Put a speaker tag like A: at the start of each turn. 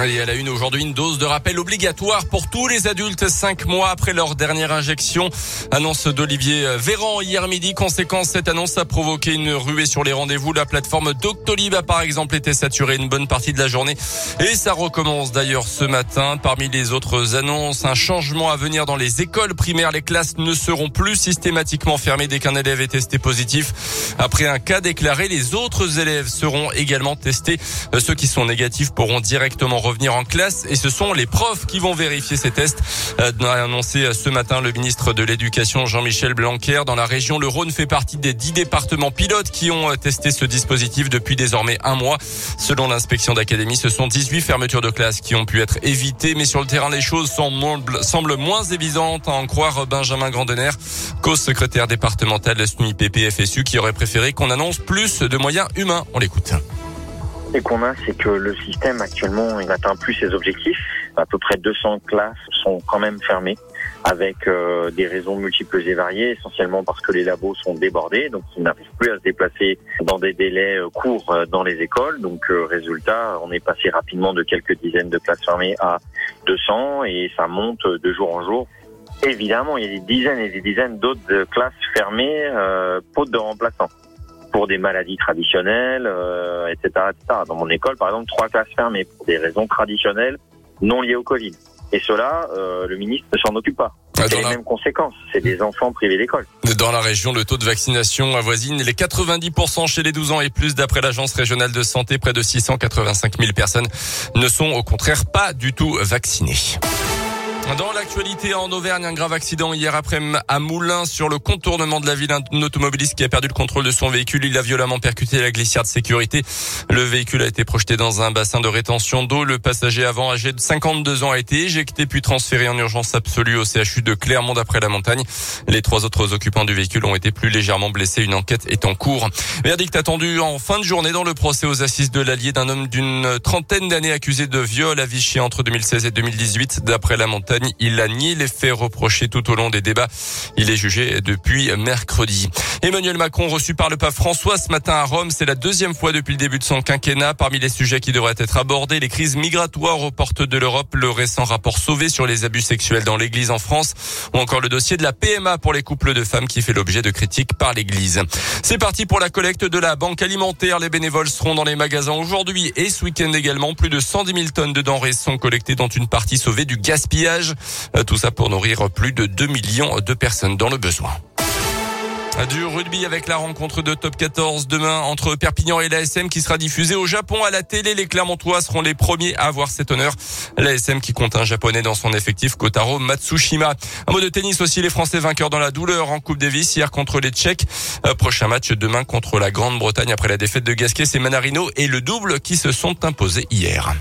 A: Et à la une aujourd'hui, une dose de rappel obligatoire pour tous les adultes cinq mois après leur dernière injection. Annonce d'Olivier Véran hier midi. Conséquence, cette annonce a provoqué une ruée sur les rendez-vous. La plateforme Doctolib a par exemple été saturée une bonne partie de la journée. Et ça recommence d'ailleurs ce matin. Parmi les autres annonces, un changement à venir dans les écoles primaires. Les classes ne seront plus systématiquement fermées dès qu'un élève est testé positif. Après un cas déclaré, les autres élèves seront également testés. Ceux qui sont négatifs pourront directement revenir en classe et ce sont les profs qui vont vérifier ces tests. Euh, a annoncé ce matin le ministre de l'Éducation Jean-Michel Blanquer. Dans la région, le Rhône fait partie des dix départements pilotes qui ont euh, testé ce dispositif depuis désormais un mois. Selon l'inspection d'académie, ce sont 18 fermetures de classes qui ont pu être évitées, mais sur le terrain, les choses semblent moins évidentes à en croire Benjamin Grandener, co-secrétaire départemental SNUIPP FSU, qui aurait préféré qu'on annonce plus de moyens humains. On l'écoute
B: et qu'on a, c'est que le système actuellement, n'atteint plus ses objectifs. À peu près 200 classes sont quand même fermées avec euh, des raisons multiples et variées, essentiellement parce que les labos sont débordés, donc ils n'arrivent plus à se déplacer dans des délais euh, courts euh, dans les écoles. Donc résultat, on est passé rapidement de quelques dizaines de classes fermées à 200 et ça monte de jour en jour. Évidemment, il y a des dizaines et des dizaines d'autres classes fermées, euh, de remplaçants pour des maladies traditionnelles, euh, etc., etc. Dans mon école, par exemple, trois classes fermées pour des raisons traditionnelles non liées au Covid. Et cela, euh, le ministre ne s'en occupe pas. Ah, c'est les mêmes conséquences. C'est des enfants privés d'école.
A: Dans la région, le taux de vaccination avoisine les 90% chez les 12 ans et plus. D'après l'Agence régionale de santé, près de 685 000 personnes ne sont au contraire pas du tout vaccinées. Dans l'actualité en Auvergne, un grave accident hier après à Moulins sur le contournement de la ville. Un automobiliste qui a perdu le contrôle de son véhicule. Il a violemment percuté la glissière de sécurité. Le véhicule a été projeté dans un bassin de rétention d'eau. Le passager avant âgé de 52 ans a été éjecté puis transféré en urgence absolue au CHU de Clermont d'après la montagne. Les trois autres occupants du véhicule ont été plus légèrement blessés. Une enquête est en cours. Verdict attendu en fin de journée dans le procès aux assises de l'Allier d'un homme d'une trentaine d'années accusé de viol à Vichy entre 2016 et 2018 d'après la montagne. Il a nié les faits reprochés tout au long des débats. Il est jugé depuis mercredi. Emmanuel Macron reçu par le pape François ce matin à Rome. C'est la deuxième fois depuis le début de son quinquennat. Parmi les sujets qui devraient être abordés, les crises migratoires aux portes de l'Europe, le récent rapport sauvé sur les abus sexuels dans l'église en France ou encore le dossier de la PMA pour les couples de femmes qui fait l'objet de critiques par l'église. C'est parti pour la collecte de la banque alimentaire. Les bénévoles seront dans les magasins aujourd'hui et ce week-end également. Plus de 110 000 tonnes de denrées sont collectées dont une partie sauvée du gaspillage. Euh, tout ça pour nourrir plus de 2 millions de personnes dans le besoin. Du rugby avec la rencontre de top 14 demain entre Perpignan et l'ASM qui sera diffusée au Japon à la télé. Les Clermontois seront les premiers à avoir cet honneur. L'ASM qui compte un japonais dans son effectif, Kotaro Matsushima. Un mot de tennis aussi, les Français vainqueurs dans la douleur en Coupe Davis hier contre les Tchèques. Euh, prochain match demain contre la Grande-Bretagne après la défaite de Gasquet, c'est Manarino et le double qui se sont imposés hier.